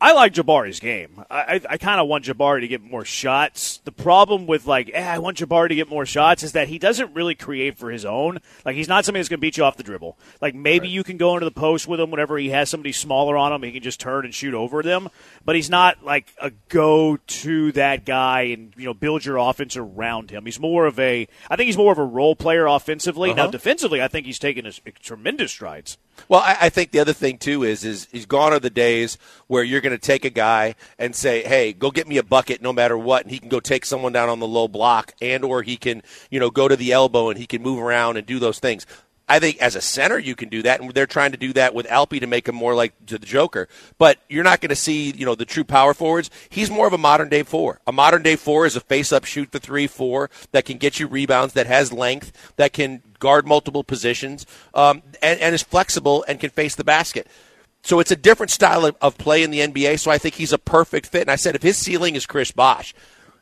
S5: I like Jabari's game. I, I, I kind of want Jabari to get more shots. The problem with like, eh, I want Jabari to get more shots is that he doesn't really create for his own. Like he's not somebody that's going to beat you off the dribble. Like maybe right. you can go into the post with him whenever he has somebody smaller on him. He can just turn and shoot over them. But he's not like a go to that guy and you know build your offense around him. He's more of a. I think he's more of a role player offensively. Uh-huh. Now defensively, I think he's taken a, a tremendous strides.
S4: Well, I, I, think the other thing too is is he's gone are the days where you're going to take a guy and say, "Hey, go get me a bucket, no matter what," and he can go take someone down on the low block, and or he can, you know, go to the elbow and he can move around and do those things. I think as a center you can do that, and they're trying to do that with Alpe to make him more like the Joker. But you're not going to see, you know, the true power forwards. He's more of a modern day four. A modern day four is a face up, shoot the three, four that can get you rebounds, that has length, that can guard multiple positions, um, and, and is flexible and can face the basket. So it's a different style of, of play in the NBA. So I think he's a perfect fit. And I said if his ceiling is Chris Bosh,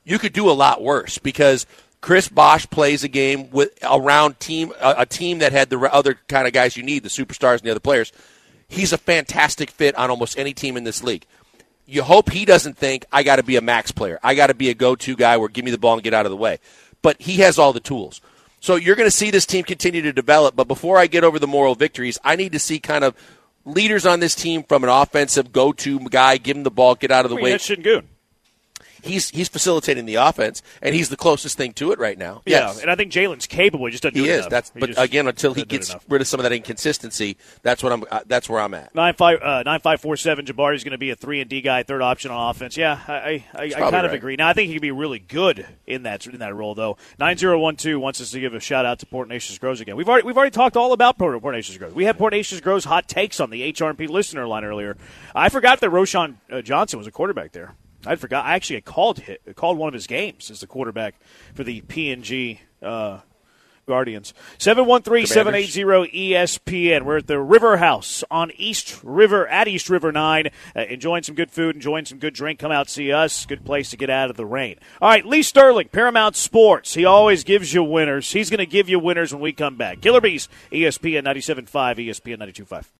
S4: you could do a lot worse because Chris Bosh plays a game with around team a, a team that had the other kind of guys you need, the superstars and the other players. He's a fantastic fit on almost any team in this league. You hope he doesn't think I got to be a max player. I got to be a go-to guy where give me the ball and get out of the way. But he has all the tools. So you're going to see this team continue to develop. But before I get over the moral victories, I need to see kind of leaders on this team from an offensive go-to guy, give him the ball, get out of the
S5: I
S4: mean,
S5: way. That's Sengun
S4: he's he's facilitating the offense, and he's the closest thing to it right now.
S5: Yeah,
S4: yes.
S5: and I think Jalen's capable. He just doesn't.
S4: He is.
S5: Enough.
S4: That's
S5: he
S4: but again, until he gets rid of some of that inconsistency, that's what I'm. Uh, that's where I'm at.
S5: Nine five uh, nine five four seven. Jabari is going to be a three and D guy, third option on offense. Yeah, I I, I, I kind right. of agree. Now I think he could be really good in that in that role though. Nine zero one two wants us to give a shout out to Port Neches Groves again. We've already we've already talked all about Port, Port Neches Groves. We had Port Neches Groves hot takes on the HRP listener line earlier. I forgot that Roschon uh, Johnson was a quarterback there. I forgot. I actually called hit, called one of his games as the quarterback for the PNG uh, Guardians. 713-780-ESPN. We're at the River House on East River, at East River 9, uh, enjoying some good food, enjoying some good drink. Come out, see us. Good place to get out of the rain. All right, Lee Sterling, Paramount Sports. He always gives you winners. He's going to give you winners when we come back. Killer Bees, ESPN 97.5, ESPN 92.5.